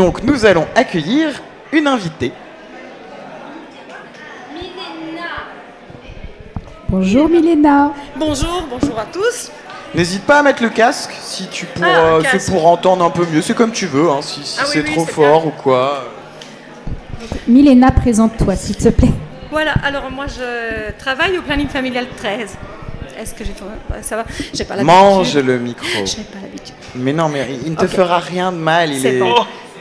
donc nous allons accueillir une invitée. Bonjour Milena. Bonjour, bonjour à tous. N'hésite pas à mettre le casque si tu pour, Ah, un euh, c'est pour entendre un peu mieux. C'est comme tu veux, hein, si, si Ah oui, c'est oui, trop c'est fort ou quoi. Milena, présente-toi s'il te plaît. Voilà, alors moi je travaille au planning familial 13. Est-ce que j'ai ça va? J'ai pas l'habitude. Mange le micro. Je n'ai pas l'habitude. Mais non, mais il ne te fera rien de mal. Il C'est est, bon.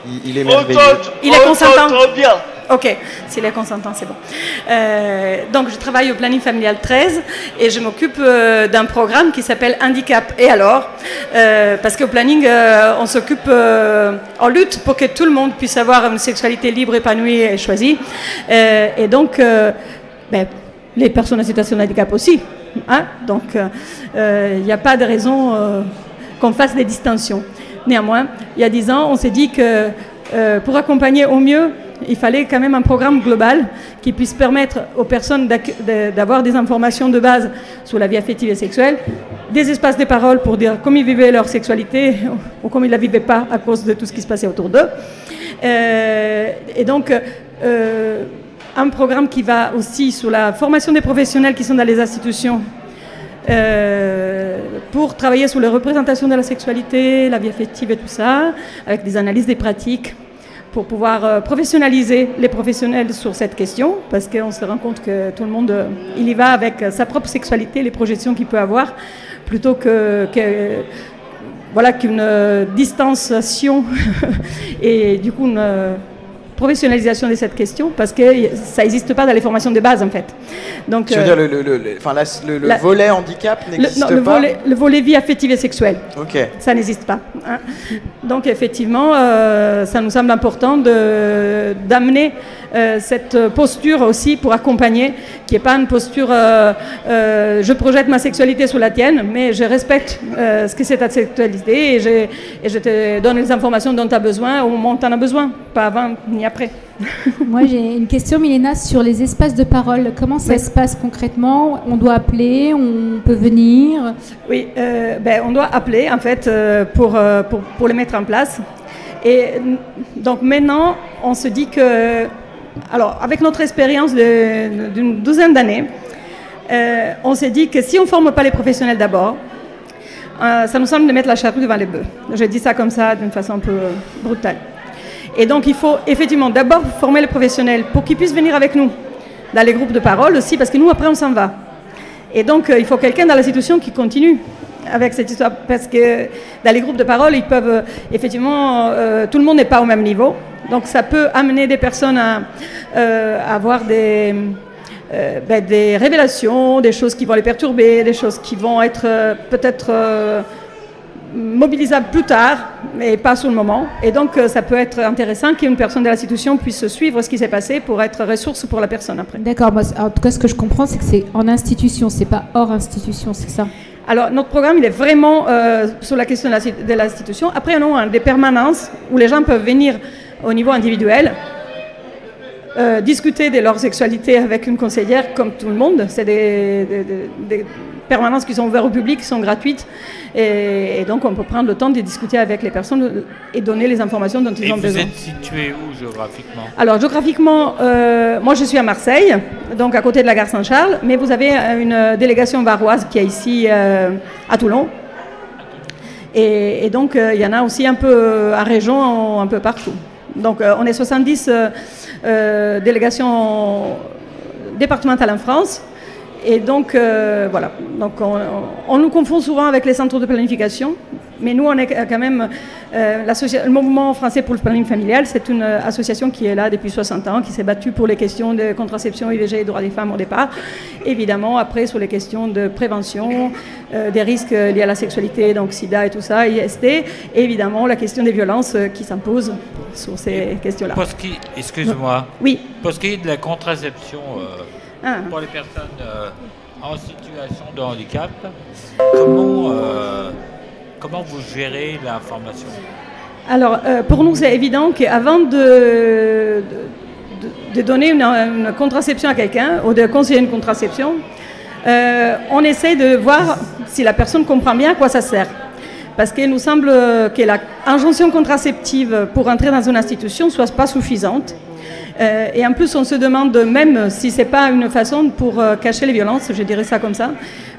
Il, il est Oh, merveilleux. Il est oh, consentant bien. Ok, s'il est consentant, c'est bon. Euh, donc je travaille au planning familial 13 et je m'occupe euh, d'un programme qui s'appelle Handicap. Et alors Euh, Parce qu'au planning, euh, on s'occupe, euh, on lutte pour que tout le monde puisse avoir une sexualité libre, épanouie et choisie. Euh, et donc, euh, ben, les personnes en situation de handicap aussi. hein. donc, il n'y a pas de raison euh, qu'on fasse des distinctions. Néanmoins, il y a dix ans, on s'est dit que euh, pour accompagner au mieux, il fallait quand même un programme global qui puisse permettre aux personnes d'avoir des informations de base sur la vie affective et sexuelle, des espaces de parole pour dire comment ils vivaient leur sexualité ou comment ils ne la vivaient pas à cause de tout ce qui se passait autour d'eux. Euh, et donc, euh, un programme qui va aussi sur la formation des professionnels qui sont dans les institutions euh, pour travailler sur les représentations de la sexualité, la vie affective et tout ça, avec des analyses des pratiques, pour pouvoir euh, professionnaliser les professionnels sur cette question, parce qu'on se rend compte que tout le monde, euh, il y va avec sa propre sexualité, les projections qu'il peut avoir, plutôt que, voilà qu'une distanciation. Et du coup une professionnalisation de cette question, parce que ça n'existe pas dans les formations de base en fait. Donc, Tu veux euh, dire le, le, la- volet handicap n'existe pas volet, le volet vie affective et sexuelle, Ok. ça n'existe pas. hein. Donc effectivement, euh, ça nous semble important de- d'amener euh, cette posture aussi pour accompagner, qui n'est pas une posture euh, euh, je projette ma sexualité sur la tienne, mais je respecte euh, ce que c'est ta sexualité et je, et je te donne les informations dont tu as besoin au moment où tu en as besoin, pas avant ni après. Moi j'ai une question Milena sur les espaces de parole. Comment ça Oui. se passe concrètement? On doit appeler, on peut venir? Oui, euh, ben, on doit appeler en fait euh, pour, euh, pour, pour les mettre en place. Et donc maintenant, on se dit que, alors avec notre expérience d'une douzaine d'années, on s'est dit que si on ne forme pas les professionnels d'abord, ça nous semble de mettre la charrue devant les bœufs. Je dis ça comme ça d'une façon un peu brutale. Et donc il faut effectivement d'abord former les professionnels pour qu'ils puissent venir avec nous dans les groupes de parole aussi, parce que nous après on s'en va. Et donc, euh, il faut quelqu'un dans l'institution qui continue avec cette histoire, parce que dans les groupes de parole, ils peuvent, euh, effectivement, euh, tout le monde n'est pas au même niveau. Donc, ça peut amener des personnes à, avoir des, ben, des révélations, des choses qui vont les perturber, des choses qui vont être peut-être mobilisables plus tard, mais pas sur le moment. Et donc, euh, ça peut être intéressant qu'une personne de l'institution puisse suivre ce qui s'est passé pour être ressource pour la personne après. D'accord, en tout cas ce que je comprends c'est que c'est en institution, c'est pas hors institution, c'est ça? Alors, notre programme, il est vraiment euh, sur la question de l'institution. Après, on a des permanences où les gens peuvent venir au niveau individuel, euh, discuter de leur sexualité avec une conseillère, comme tout le monde. C'est des, des- des- des permanences qui sont ouvertes au public, qui sont gratuites. Et, et donc, on peut prendre le temps de discuter avec les personnes et donner les informations dont ils Et ont vous besoin. êtes situé où géographiquement? Alors géographiquement, euh, moi je suis à Marseille, donc à côté de la gare Saint-Charles, mais vous avez euh, une délégation varoise qui est ici euh, à Toulon. Et, et donc euh, il y en a aussi un peu à région, un peu partout. Donc on est 70 euh, euh, délégations départementales en France. Et donc, euh, voilà. Donc, on, nous confond souvent avec les centres de planification, mais nous, on est quand même. euh, le mouvement français pour le planning familial, c'est une euh, association qui est là depuis 60 ans, qui s'est battue pour les questions de contraception, IVG et droits des femmes au départ. Évidemment, après, sur les questions de prévention, euh, des risques liés à la sexualité, donc sida et tout ça, IST, et évidemment, la question des violences qui s'imposent sur ces questions-là. Pour ce qui, excuse-moi, Oui. pour ce qui est de la contraception. Pour les personnes euh, en situation de handicap, comment, euh, comment vous gérez l'information? Alors, euh, pour nous, c'est évident qu'avant de, de, de- donner une, une contraception à quelqu'un ou de conseiller une contraception, on essaie de voir si la personne comprend bien à quoi ça sert. parce qu'il nous semble que l'injonction contraceptive pour entrer dans une institution soit pas suffisante. Euh, et en plus, on se demande même si c'est pas une façon pour euh, cacher les violences, je dirais ça comme ça,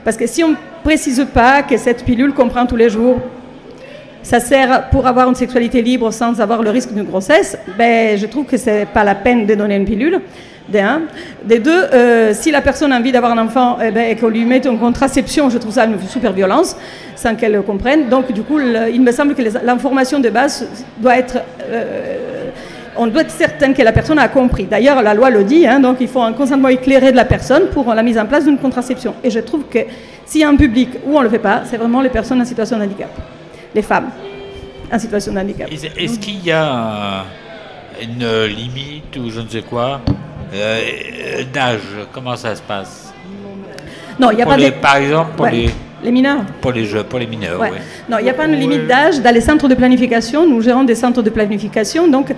parce que si on précise pas que cette pilule qu'on prend tous les jours, ça sert pour avoir une sexualité libre sans avoir le risque d'une grossesse, ben, je trouve que c'est pas la peine de donner une pilule. Des, un. des deux, euh, si la personne a envie d'avoir un enfant eh ben, et qu'on lui mette une contraception, je trouve ça une super violence, sans qu'elle le comprenne. Donc, du coup, le- il me semble que l'information de base doit être. euh, on doit être certain que la personne a compris. D'ailleurs, la loi le dit, hein, donc il faut un consentement éclairé de la personne pour la mise en place d'une contraception. Et je trouve que s'il y a un public où on ne le fait pas, c'est vraiment les personnes en situation de handicap, les femmes en situation de handicap. Est-ce qu'il y a une limite ou je ne sais quoi euh, d'âge? Comment ça se passe? Non, il n'y a Pour pas les- de... Par exemple, pour, Ouais. les, Les mineurs pour, les jeux, pour les mineurs, Ouais. oui. Non, il n'y a pas de limite d'âge. Dans les centres de planification, nous gérons des centres de planification. Donc,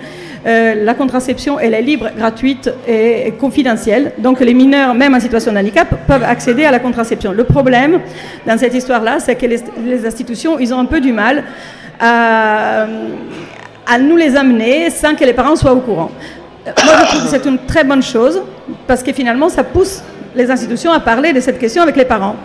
euh, la contraception, elle est libre, gratuite et, confidentielle. Donc, les mineurs, même en situation de handicap, peuvent accéder à la contraception. Le problème dans cette histoire-là, c'est que les, les institutions, ils ont un peu du mal à, à nous les amener sans que les parents soient au courant. Euh, Moi, je trouve que c'est une très bonne chose parce que finalement, ça pousse les institutions à parler de cette question avec les parents.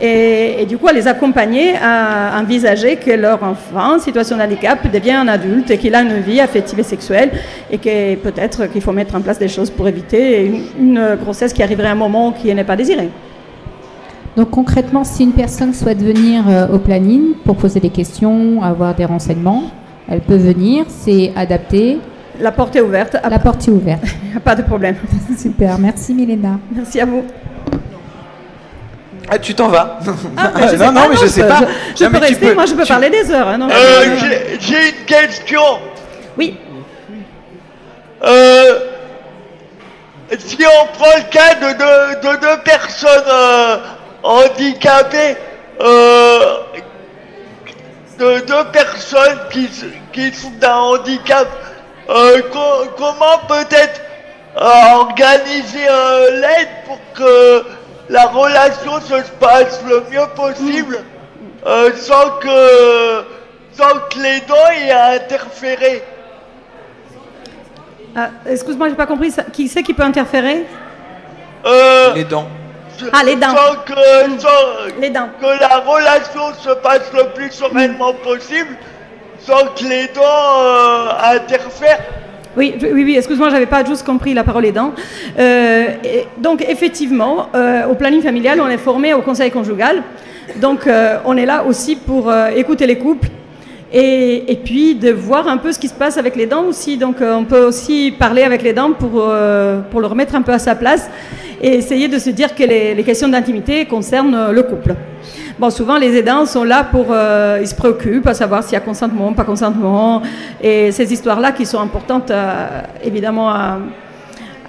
Et, et du coup, à les accompagner à envisager que leur enfant en situation de handicap devient un adulte et qu'il a une vie affective et sexuelle et que peut-être qu'il faut mettre en place des choses pour éviter une, une grossesse qui arriverait à un moment qui n'est pas désiré. Donc concrètement, si une personne souhaite venir euh, au planning pour poser des questions, avoir des renseignements, elle peut venir, c'est adapté, La porte est ouverte, la porte est ouverte. pas de problème. Super, merci Milena. Merci à vous. Ah, tu t'en vas. Ah, mais je sais non, non, pas, mais je sais pas. Je, peux rester, peux- moi je peux tu- parler des heures. hein, non, Euh, mais- j'ai- une question. Oui, Euh, si on prend le cas de deux, de deux personnes euh, handicapées, euh, de deux personnes qui, qui souffrent d'un handicap, euh, co- comment peut-être euh, organiser euh, l'aide pour que la relation se passe le mieux possible euh, sans que sans que les dents aient à interférer Ah, excuse-moi, j'ai pas compris. ça- Qui c'est qui peut interférer? Euh, Les dents. Ah, les dents. Sans que, sans Les dents. que la relation se passe le plus sereinement possible, sans que les dents euh, interfèrent. Oui, je- oui, oui, excuse-moi, j'avais pas juste compris la parole aidant. Euh, et donc, effectivement, euh, au planning familial, on est formé au conseil conjugal. Donc, euh, on est là aussi pour euh, écouter les couples et, puis de voir un peu ce qui se passe avec les dents aussi. Donc, on peut aussi parler avec les dents pour, le remettre un peu à sa place et essayer de se dire que les, questions d'intimité concernent le couple. Bon, souvent, les aidants sont là pour. euh, ils se préoccupent à savoir s'il y a consentement, pas consentement. Et ces histoires-là qui sont importantes, euh, évidemment, à,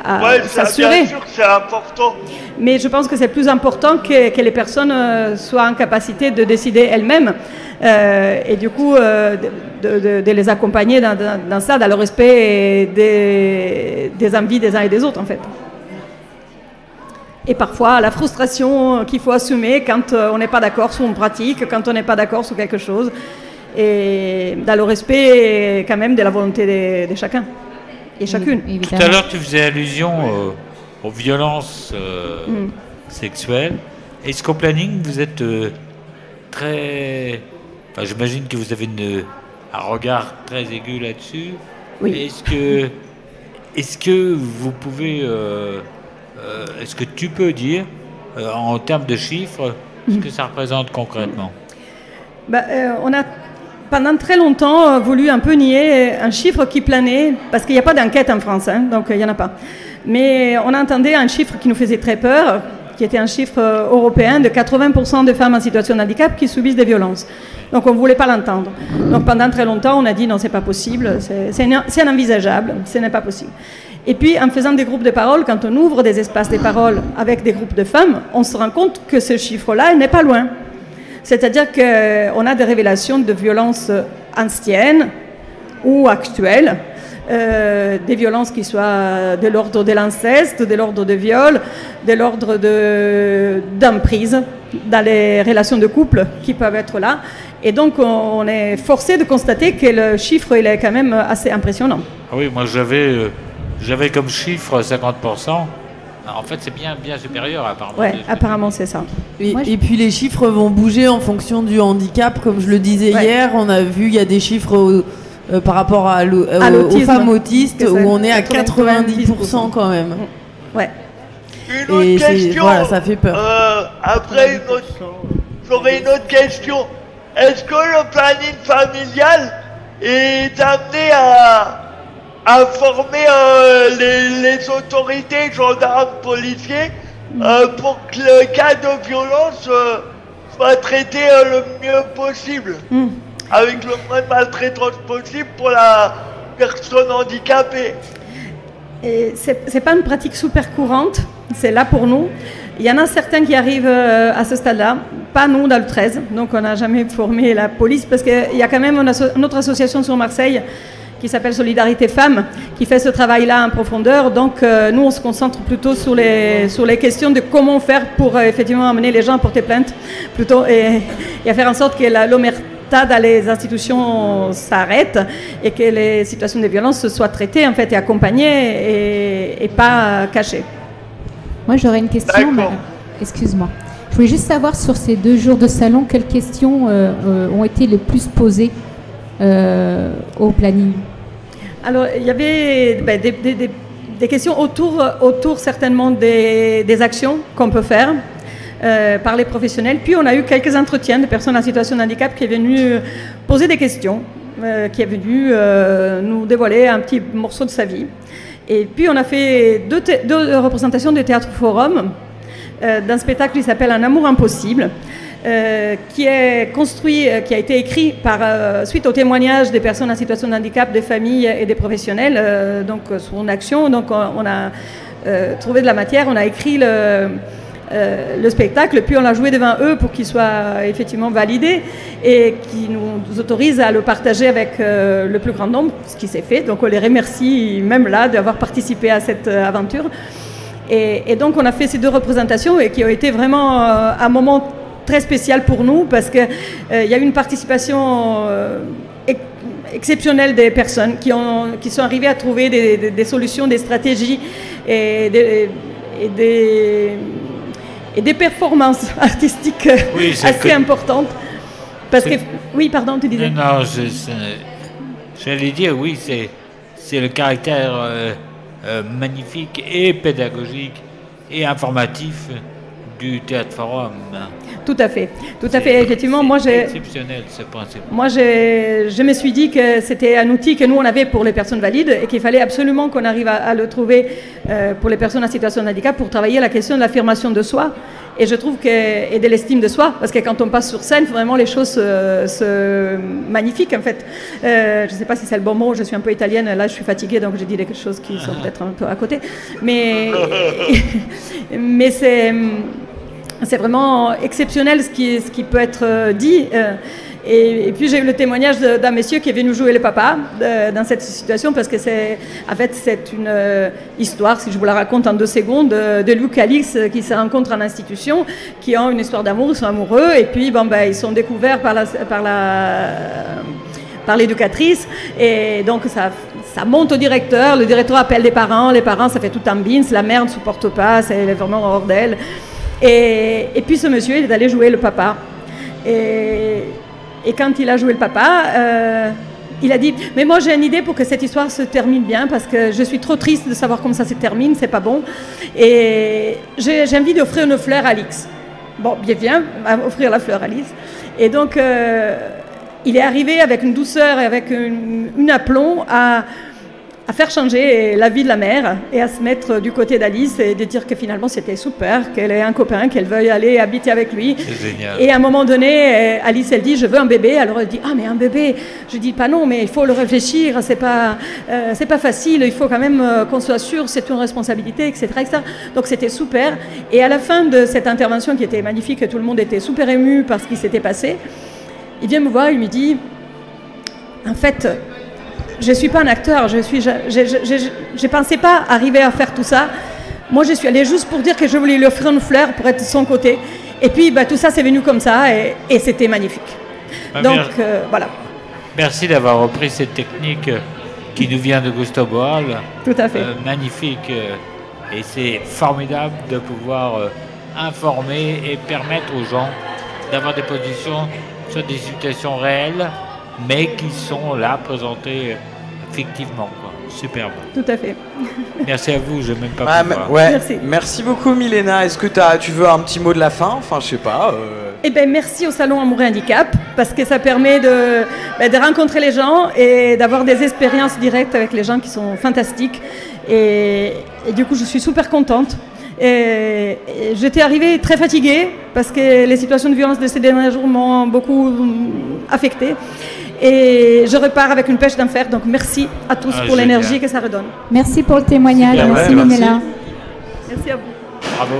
à ouais, s'assurer. c'est important. Mais je pense que c'est plus important que, que les personnes euh, soient en capacité de décider elles-mêmes. euh, et du coup, euh, de, de- de- de les accompagner dans, dans- dans ça, dans le respect des, des envies des uns et des autres, en fait. Et parfois, la frustration qu'il faut assumer quand euh, on n'est pas d'accord sur une pratique, quand on n'est pas d'accord sur quelque chose, et dans le respect quand même de la volonté de, de chacun et chacune. Tout à l'heure, tu faisais allusion euh, aux violences euh, Mm. sexuelles. Est-ce qu'au planning, vous êtes euh, très... Enfin, j'imagine que vous avez une- un regard très aigu là-dessus. Oui. Est-ce que, est-ce que vous pouvez... euh, est-ce que tu peux dire, euh, en termes de chiffres, ce que ça représente concrètement? Bah, euh, on a pendant très longtemps voulu un peu nier un chiffre qui planait, parce qu'il n'y a pas d'enquête en France, hein, donc il n'y en a pas. Mais on entendait un chiffre qui nous faisait très peur, qui était un chiffre européen de 80% de femmes en situation de handicap qui subissent des violences. Donc on ne voulait pas l'entendre. Donc pendant très longtemps, on a dit non, c'est pas possible, c'est inenvisageable, ce n'est pas possible. Et puis en faisant des groupes de parole, quand on ouvre des espaces de parole avec des groupes de femmes, on se rend compte que ce chiffre-là n'est pas loin. C'est-à-dire qu'on a des révélations de violences anciennes ou actuelles, euh, des violences qui soient de l'ordre de l'inceste, de l'ordre de viol, de l'ordre de- d'emprise dans les relations de couple qui peuvent être là. Et donc, on est forcé de constater que le chiffre, il est quand même assez impressionnant. Ah oui, moi j'avais euh, j'avais comme chiffre 50%. Ah, En fait, c'est bien, bien supérieur apparemment. Ouais, apparemment, c'est ça. Et, Moi, je- et puis les chiffres vont bouger en fonction du handicap. Comme je le disais Ouais. hier, on a vu il y a des chiffres euh, par rapport à euh, À aux l'autisme. femmes autistes où on est à 90%. 90% quand même. Ouais. Une autre Et question. voilà, ça fait peur. Euh, après, une autre, j'aurais une autre question. Est-ce que le planning familial est amené à, à former euh, les, les autorités, gendarmes, policiers, euh, pour que le cas de violence euh, soit traité euh, le mieux possible, Hmm. avec le moins de maltraitance possible pour la personne handicapée. Et c'est pas une pratique super courante, c'est là pour nous. Il y en a certains qui arrivent à ce stade-là, pas nous dans le 13, donc on n'a jamais formé la police parce qu'il y a quand même une, asso- une autre association sur Marseille qui s'appelle Solidarité Femmes, qui fait ce travail-là en profondeur. Donc euh, nous, on se concentre plutôt sur les, sur les questions de comment faire pour euh, effectivement amener les gens à porter plainte, plutôt, et, et à faire en sorte que l'omerta dans les institutions s'arrête et que les situations de violence soient traitées en fait et accompagnées et, et pas cachées. Moi, j'aurais une question. Excuse-moi. Je voulais juste savoir sur ces deux jours de salon, quelles questions euh, euh, ont été les plus posées au planning Alors, il y avait ben, des, questions autour, autour certainement des, actions qu'on peut faire euh, par les professionnels. Puis, on a eu quelques entretiens de personnes en situation de handicap qui est venu poser des questions, euh, qui est venu euh, nous dévoiler un petit morceau de sa vie. Et puis, on a fait deux, deux représentations de Théâtre Forum euh, d'un spectacle qui s'appelle Un amour impossible, euh, qui est construit, euh, qui a été écrit par, euh, suite au témoignage des personnes en situation de handicap, des familles et des professionnels, euh, donc une action. Donc on, a trouvé de la matière, on a écrit le, le spectacle, puis on l'a joué devant eux pour qu'il soit effectivement validé et qui nous autorise à le partager avec le plus grand nombre, ce qui s'est fait. Donc on les remercie même là d'avoir participé à cette aventure. Et, donc on a fait ces deux représentations et qui ont été vraiment un moment très spécial pour nous parce qu'il il y a eu une participation euh, ex- exceptionnelle des personnes qui, ont, qui sont arrivées à trouver des, des- des solutions, des stratégies et des, et des, et des performances artistiques Oui, c'est assez que- importantes. Parce que, oui, pardon, tu disais. Non, non, j'allais dire, oui, c'est, le caractère euh, euh, magnifique et pédagogique et informatif du Théâtre Forum. Tout à fait, tout à fait. Effectivement, moi j'ai. exceptionnel ce principe. Moi, j'ai- je me suis dit que c'était un outil que nous, on avait pour les personnes valides et qu'il fallait absolument qu'on arrive à, à le trouver euh, pour les personnes en situation de handicap pour travailler la question de l'affirmation de soi. Et je trouve que, et de l'estime de soi, parce que quand on passe sur scène, vraiment les choses se, se magnifiques en fait. Euh, je ne sais pas si c'est le bon mot, je suis un peu italienne, là je suis fatiguée donc je dis des choses qui sont peut-être un peu à côté. Mais, mais c'est c'est vraiment exceptionnel ce qui, peut être euh, dit. euh, et, puis j'ai eu le témoignage d'un monsieur qui est venu jouer le papa dans cette situation parce que c'est en fait c'est une euh, histoire, si je vous la raconte en deux secondes, de, de Luc Alix qui se rencontrent en institution, qui ont une histoire d'amour, ils sont amoureux et puis bon ben ils sont découverts par l'éducatrice et donc ça, ça monte au directeur, le directeur appelle les parents, les parents ça fait tout un bins, la mère ne supporte pas, c'est vraiment hors d'elle. Et, puis ce monsieur il est allé jouer le papa. Et, quand il a joué le papa, euh, il a dit Mais moi j'ai une idée pour que cette histoire se termine bien parce que je suis trop triste de savoir comment ça se termine, c'est pas bon. Et j'ai envie d'offrir une fleur à Alix. Bon, bien, viens à offrir la fleur à Alice. Et donc, euh, il est arrivé avec une douceur et avec une, une aplomb à, à faire changer la vie de la mère et à se mettre du côté d'Alice et de dire que finalement c'était super, qu'elle ait un copain, qu'elle veuille aller habiter avec lui. C'est génial. Et à un moment donné, euh, Alice, elle dit, je veux un bébé. Alors elle dit, ah mais un bébé. Je dis, pas non, mais il faut le réfléchir. C'est pas, euh, c'est pas facile. Il faut quand même euh, qu'on soit sûr. C'est une responsabilité, etc., etc. Donc c'était super. Et à la fin de cette intervention qui était magnifique, tout le monde était super ému par ce qui s'était passé. Il vient me voir, il me dit, en fait, je ne suis pas un acteur, je suis, je ne pensais pas arriver à faire tout ça. Moi, je suis allée juste pour dire que je voulais lui offrir une fleur pour être de son côté. Et puis, bah, tout ça, c'est venu comme ça et, et c'était magnifique. Bah, Donc euh, voilà, Merci d'avoir repris cette technique qui nous vient de Gustav Boal. tout à fait. Euh, magnifique. euh, et c'est formidable de pouvoir euh, informer et permettre aux gens d'avoir des positions sur des situations réelles, mais qui sont là présentées euh, fictivement. Quoi. Superbe. Tout à fait. Merci à vous, je n'ai même pas Ah, ouais. Merci. Merci beaucoup, Milena. Est-ce que as, tu veux un petit mot de la fin? Enfin, je sais pas. euh, Eh ben, merci au Salon Amour et Handicap parce que ça permet de, ben, de rencontrer les gens et d'avoir des expériences directes avec les gens qui sont fantastiques. Et, et du coup, je suis super contente. Et, et j'étais arrivée très fatiguée parce que les situations de violence de ces derniers jours m'ont beaucoup hum, affectée. Et je repars avec une pêche d'enfer. Donc merci à tous Ah, pour l'énergie que ça redonne. Merci pour le témoignage. Merci, ouais, merci. Minella. Merci à vous. Bravo.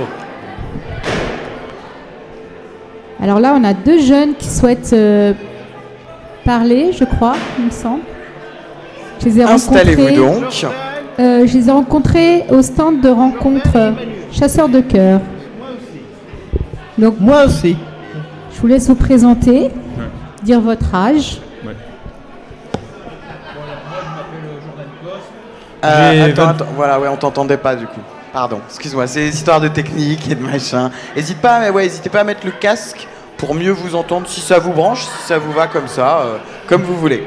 Alors là, on a deux jeunes qui souhaitent euh, parler, je crois, il me semble. Je les ai Installez-vous rencontrés, donc. euh, je les ai rencontrés au stand de rencontre euh, chasseurs de cœur. Donc, Moi aussi. je vous laisse vous présenter, dire votre âge. Euh, attends, attends, voilà, ouais, on t'entendait pas du coup. Pardon, excuse-moi, c'est des histoires de technique et de machin. Hésite pas, mais ouais, hésitez pas à mettre le casque pour mieux vous entendre si ça vous branche, si ça vous va comme ça, euh, comme vous voulez.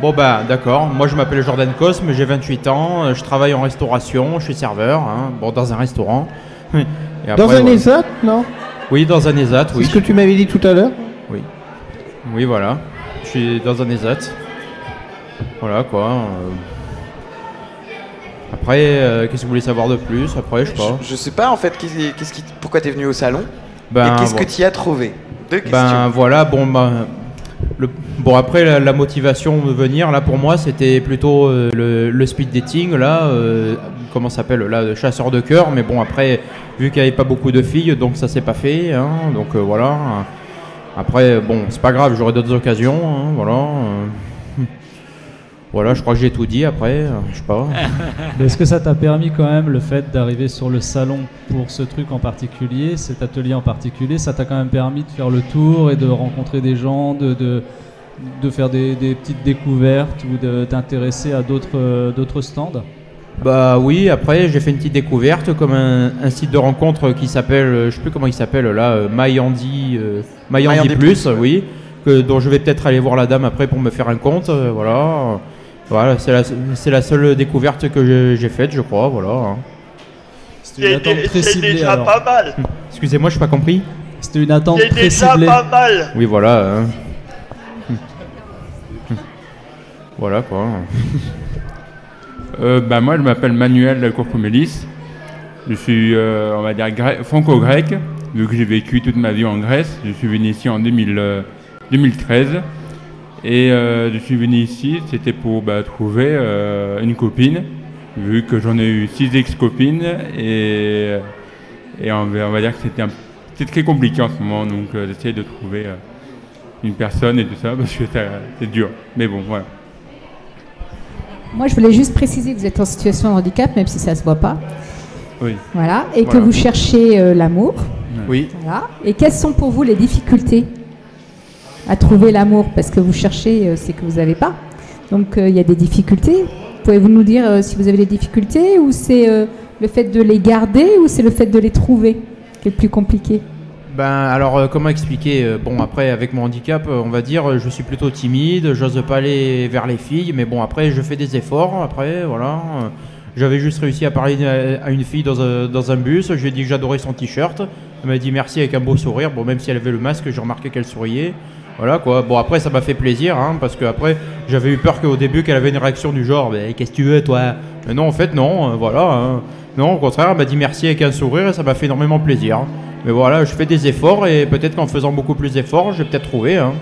Bon bah d'accord, moi je m'appelle Jordan Cosme, j'ai 28 ans, euh, je travaille en restauration, je suis serveur, hein, bon dans un restaurant. Et après, Dans un. ESAT, non? Oui, dans un ESAT, C'est oui. ce que tu m'avais dit tout à l'heure Oui, voilà. Je suis dans un ESAT. Voilà quoi. euh. Après, euh, qu'est-ce que vous voulez savoir de plus Après, je sais pas. Je, je sais pas en fait qu'est-ce qui, pourquoi t'es venu au salon Ben, et qu'est-ce que tu y as trouvé. Deux questions. Ben voilà, bon, ben, le- bon après la, la motivation de venir là pour moi c'était plutôt euh, le, le speed dating là, euh, comment ça s'appelle là, le chasseur de cœur. Mais bon après vu qu'il n'y avait pas beaucoup de filles, donc ça s'est pas fait. hein, donc euh, voilà. Après bon c'est pas grave, j'aurai d'autres occasions. hein, voilà. Voilà, je crois que j'ai tout dit après, euh, je sais pas. Mais Est-ce que ça t'a permis quand même le fait d'arriver sur le salon pour ce truc en particulier, cet atelier en particulier, ça t'a quand même permis de faire le tour et de rencontrer des gens, de, de, de faire des, des petites découvertes ou de t'intéresser à d'autres euh, d'autres stands? Bah oui, après j'ai fait une petite découverte comme un, un site de rencontre qui s'appelle, euh, je sais plus comment il s'appelle là, MyAndy, MyAndy MyAndy Plus, oui, que, dont je vais peut-être aller voir la dame après pour me faire un compte, euh, voilà. Voilà, c'est la, c'est la seule découverte que j'ai- faite, je crois, voilà. hein. C'était une C'est attente très c'est ciblée déjà alors. pas mal. Excusez-moi, je n'ai pas compris. C'était une attente C'est très déjà ciblée. pas mal. Oui, voilà. hein. Voilà quoi. Euh, bah, moi, je m'appelle Manuel Courcomélis. Je suis, euh, on va dire, grec- franco-grec, vu que j'ai vécu toute ma vie en Grèce. Je suis venu ici en 2000, euh, 2013. Et euh, je suis venu ici, c'était pour bah, trouver euh, une copine, vu que j'en ai eu six ex-copines. Et, et on, va, on va dire que c'était un- très compliqué en ce moment, donc euh, j'essaie de trouver euh, une personne et tout ça, parce que ça- c'est dur. Mais bon, voilà. Moi, je voulais juste préciser que vous êtes en situation de handicap, même si ça ne se voit pas. Oui. Voilà. Et que vous cherchez euh, l'amour. Oui. Voilà. Et quelles sont pour vous les difficultés? À trouver l'amour Parce que vous cherchez, euh, c'est que vous n'avez pas. Donc euh, il y a des difficultés. Pouvez-vous nous dire euh, si vous avez des difficultés ou c'est le fait de les garder ou c'est le fait de les trouver qui est le plus compliqué? Ben alors comment expliquer? Bon après avec mon handicap on va dire je suis plutôt timide, j'ose pas aller vers les filles, mais bon après je fais des efforts après voilà. J'avais juste réussi à parler à une fille dans un, dans un bus, je lui ai dit que j'adorais son t-shirt, elle m'a dit merci avec un beau sourire, bon même si elle avait le masque j'ai remarqué qu'elle souriait. Voilà quoi, bon après ça m'a fait plaisir hein, parce que après j'avais eu peur qu'au début qu'elle avait une réaction du genre mais qu'est-ce que tu veux toi? Mais non en fait non, euh, voilà. hein. Non au contraire elle m'a dit merci avec un sourire et ça m'a fait énormément plaisir. Mais voilà, je fais des efforts et peut-être qu'en faisant beaucoup plus d'efforts, j'ai peut-être trouvé. Hein.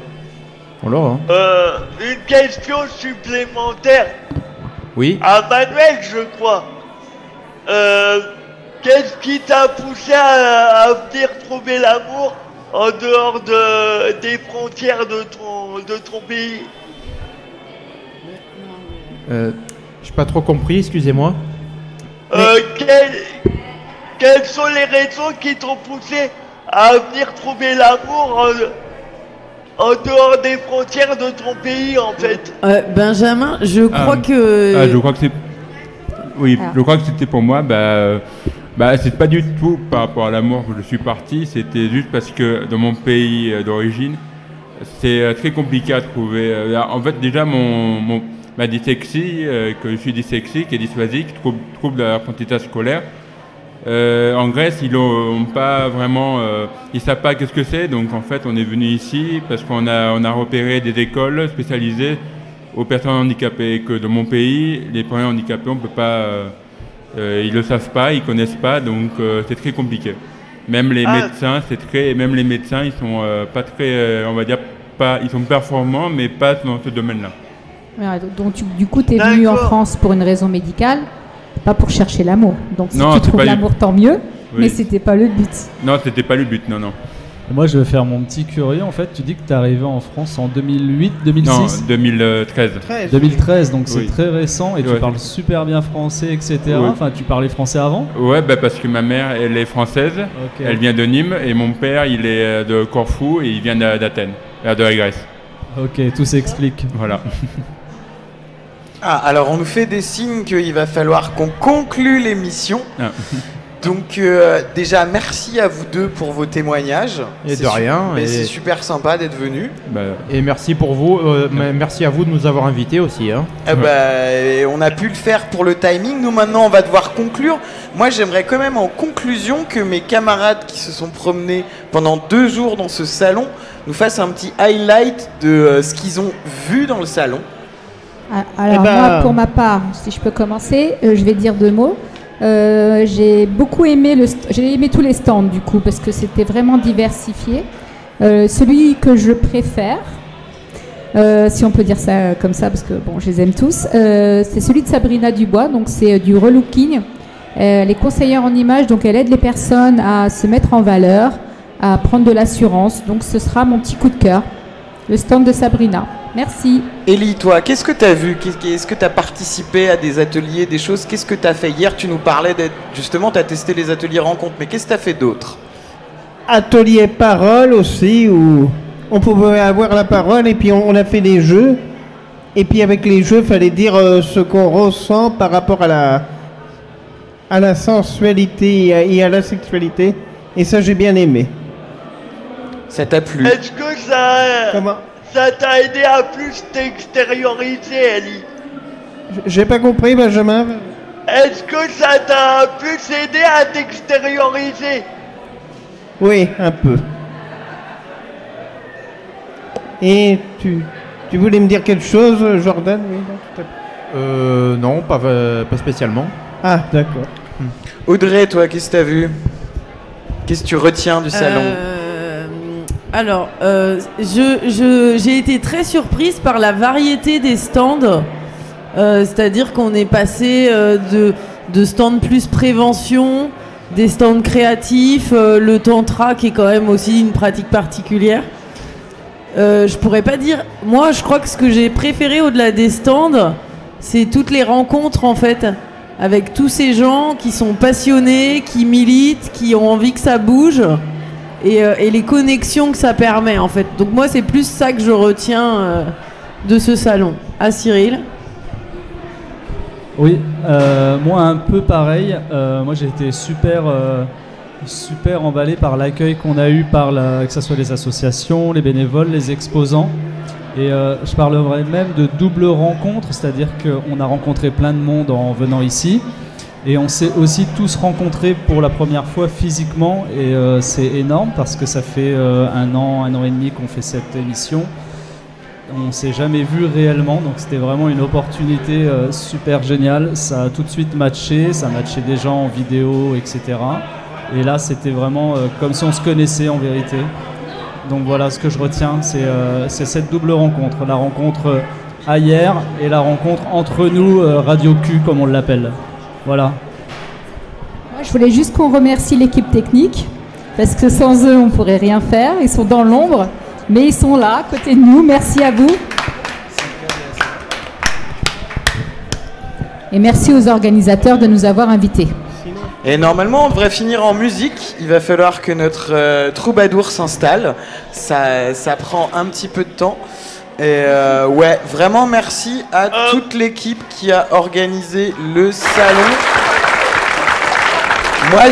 Voilà. hein. Euh, une question supplémentaire Oui. à Manuel, je crois. Euh, Qu'est-ce qui t'a poussé à, à venir trouver l'amour en dehors de, des frontières de ton, de ton pays? Euh, j'ai pas trop compris, excusez-moi. Euh, quelles, quelles sont les raisons qui t'ont poussé à venir trouver l'amour en dehors des frontières de ton pays en fait? Euh, Benjamin, je crois Ah. que. Ah, je crois que c'est. Oui, Alors. je crois que c'était pour moi. Bah, euh, bah, c'est pas du tout par rapport à l'amour que je suis parti. C'était juste parce que dans mon pays euh, d'origine, c'est euh, très compliqué à trouver. Euh, En fait, déjà, mon, mon- ma dyslexie, que je suis dyslexique et dysphasique, trouble, trouble de l'apprentissage scolaire. Euh, en Grèce, ils n'ont pas vraiment, euh, ils savent pas qu'est-ce que c'est. Donc en fait, on est venu ici parce qu'on a, on a repéré des écoles spécialisées aux personnes handicapées. Que dans mon pays, les personnes handicapées, on peut pas, euh, euh, ils le savent pas, ils connaissent pas, donc euh, c'est très compliqué. Même les Ah. médecins, c'est très, même les médecins, ils sont euh, pas très, euh, on va dire pas, ils sont performants, mais pas dans ce domaine-là. Ouais, Donc tu- du coup, tu es venu en. France pour une raison médicale, pas pour chercher l'amour. Donc si Non, tu trouves du- l'amour, tant mieux, Oui. mais c'était pas le but. Non, c'était pas le but, non, non. Moi, je vais faire mon petit curieux. En fait, tu dis que tu es arrivé en France en 2008, 2006 Non, 2013. 2013, donc c'est Oui. très récent et tu parles super bien français, etc. Enfin, tu parlais français avant Ouais, bah parce que ma mère, elle est française, elle vient de Nîmes, et mon père, il est euh, de Corfou, et il vient d'A- d'Athènes, euh, de la Grèce. Ok, tout s'explique. Voilà. Ah, alors on nous fait des signes qu'il va falloir qu'on conclue l'émission. Ah. Donc euh, déjà merci à vous deux pour vos témoignages. Et C'est de rien, mais et- c'est super sympa d'être venus. Bah, Et merci pour vous, euh, merci à vous de nous avoir invités aussi. Hein. Ah bah, on a pu le faire pour le timing. Nous maintenant, on va devoir conclure. Moi, j'aimerais quand même en conclusion que mes camarades qui se sont promenés pendant deux jours dans ce salon nous fassent un petit highlight de euh, ce qu'ils ont vu dans le salon. Ah, Alors Eh ben- moi, pour ma part, si je peux commencer, euh, je vais dire deux mots. Euh, j'ai beaucoup aimé j'ai aimé tous les stands du coup parce que c'était vraiment diversifié. Euh, celui que je préfère, euh, si on peut dire ça comme ça parce que bon, je les aime tous, c'est celui de Sabrina Dubois. Donc c'est du relooking. Elle est conseillère en images, donc elle aide les personnes à se mettre en valeur, à prendre de l'assurance. Donc ce sera mon petit coup de cœur, le stand de Sabrina. Merci. Ellie, toi, qu'est-ce que tu as vu Est-ce que tu as participé à des ateliers, des choses? Qu'est-ce que tu as fait? Hier, tu nous parlais d'être. Justement, tu as testé les ateliers rencontres, mais qu'est-ce que tu as fait d'autre? Atelier parole aussi, où on pouvait avoir la parole et puis on, a fait des jeux. Et puis avec les jeux, fallait dire euh, ce qu'on ressent par rapport à la, à la sensualité et à, et à la sexualité. Et ça, j'ai bien aimé. Ça t'a plu? Comment? Ça t'a aidé à plus t'extérioriser, Ellie J'ai pas compris, Benjamin. Est-ce que ça t'a plus aidé à t'extérioriser? Oui, un peu. Et tu, tu voulais me dire quelque chose, Jordan? Oui, non. Euh, non, pas, pas spécialement. Ah, d'accord. Audrey, toi, qu'est-ce que tu as vu? Qu'est-ce que tu retiens du salon? Euh, alors, euh, je- je- j'ai été très surprise par la variété des stands. Euh, C'est-à-dire qu'on est passé euh, de, de stands plus prévention, des stands créatifs, le tantra qui est quand même aussi une pratique particulière. Je pourrais pas dire. Moi, je crois que ce que j'ai préféré au-delà des stands, c'est toutes les rencontres en fait, avec tous ces gens qui sont passionnés, qui militent, qui ont envie que ça bouge, et, euh, et les connexions que ça permet en fait. Donc moi, c'est plus ça que je retiens euh, de ce salon. À Cyril? Oui, euh, moi un peu pareil. Moi j'ai été super, super emballé par l'accueil qu'on a eu par la, que ce soit les associations, les bénévoles, les exposants. Et je parlerai même de double rencontre, c'est-à-dire qu'on a rencontré plein de monde en venant ici. Et on s'est aussi tous rencontrés pour la première fois physiquement. Et euh, c'est énorme parce que ça fait euh, un an, un an et demi qu'on fait cette émission. On s'est jamais vu réellement, donc c'était vraiment une opportunité euh, super géniale. Ça a tout de suite matché, ça a matché des gens en vidéo, etc. Et là, c'était vraiment comme si on se connaissait en vérité. Donc voilà, ce que je retiens, c'est cette double rencontre. La rencontre ailleurs et la rencontre entre nous, Radio Q, comme on l'appelle. Voilà. Moi, je voulais juste qu'on remercie l'équipe technique, parce que sans eux, on pourrait rien faire. Ils sont dans l'ombre, mais ils sont là, à côté de nous. Merci à vous. Et merci aux organisateurs de nous avoir invités. Et normalement, on devrait finir en musique. Il va falloir que notre euh, troubadour s'installe. Ça, ça prend un petit peu de temps. Et euh, ouais, vraiment merci à toute l'équipe qui a organisé le salon. Moi,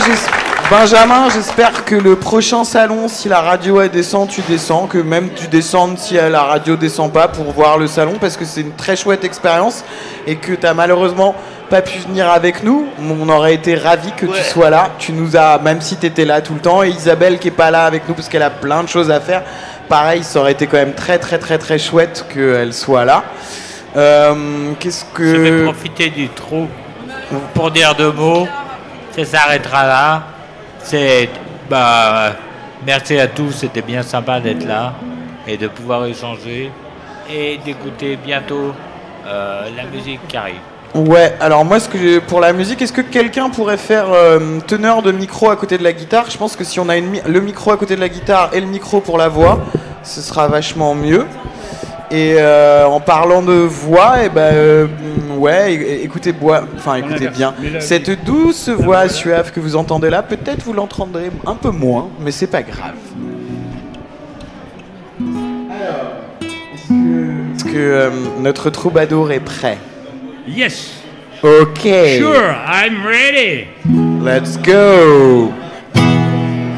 Benjamin, j'espère que le prochain salon, si la radio elle descend, tu descends, que même tu descendes si euh, la radio descend pas pour voir le salon, parce que c'est une très chouette expérience et que tu as malheureusement pas pu venir avec nous. On aurait été ravis que tu sois là. Tu nous as, même si tu étais là tout le temps, et Isabelle qui est pas là avec nous parce qu'elle a plein de choses à faire. Pareil, ça aurait été quand même très très très très chouette qu'elle soit là. Euh, Qu'est-ce Je vais que profiter du trou pour dire deux mots. Ça s'arrêtera là. C'est bah merci à tous, c'était bien sympa d'être là et de pouvoir échanger et d'écouter bientôt euh, la musique qui arrive. Ouais, alors moi, ce que pour la musique, est-ce que quelqu'un pourrait faire euh, teneur de micro à côté de la guitare? Je pense que si on a une mi- le micro à côté de la guitare et le micro pour la voix, ce sera vachement mieux. Et euh, en parlant de voix, eh ben, euh, ouais, écoutez, bois- enfin, écoutez bien. Cette douce voix suave que vous entendez là, peut-être vous l'entendrez un peu moins, mais c'est pas grave. Est-ce que euh, notre troubadour est prêt? Yes. Ok. Sure, I'm ready. Let's go.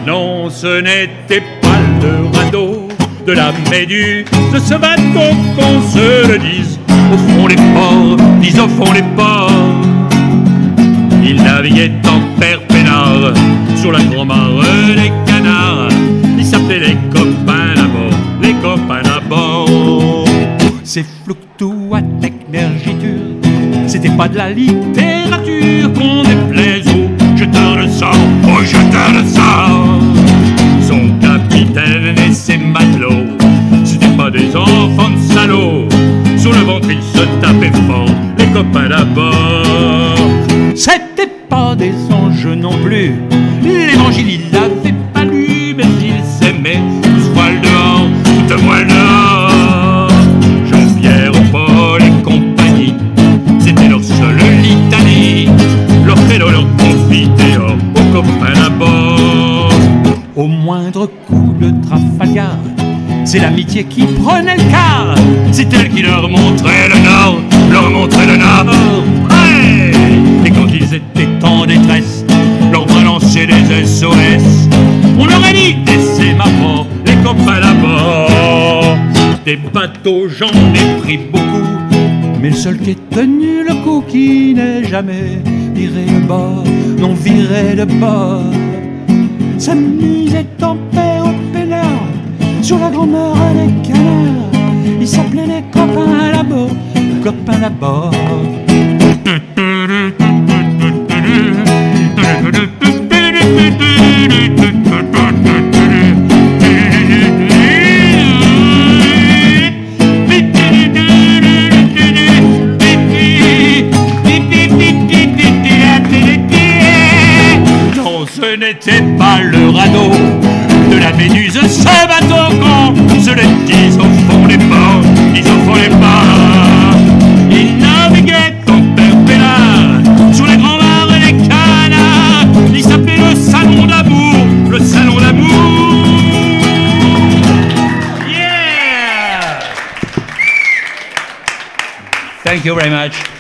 Non, ce n'était pas le radeau de la méduse, de ce bateau qu'on se le dise. Au fond les ports, dis au fond les ports. Il naviguait en père peinard sur la grand-mare des canards. Il s'appelait les copains à bord, les copains à bord. C'est flouctou pas de la littérature qu'on déplaise aux jeteurs de sang, aux jeteurs de sang. Son capitaine et ses matelots, c'était pas des enfants de salauds. Sur le ventre, ils se tapaient fort, les copains d'abord. C'était pas des anges non plus, moindre coup de Trafalgar, c'est l'amitié qui prenait le quart. C'est elle qui leur montrait le nord, leur montrait le nord. Et quand ils étaient en détresse, leur balançait des SOS. On leur a dit laissez ma mort, les copains là-bas. Des bateaux, j'en ai pris beaucoup. Mais le seul qui ait tenu le coup, qui n'est jamais viré de bord, non viré de bord, s'amusait en paix au pénard, sur la grand-mère des canards. Ils s'appelaient les copains là-bas, copains là-bas. Non, ce n'était pas con, se le disent au fond des ports, ils au fond des ports. Il naviguait en peinard, sur les grands mares et les canards. Il s'appelait le salon d'amour, le salon d'amour. Yeah! Thank you very much.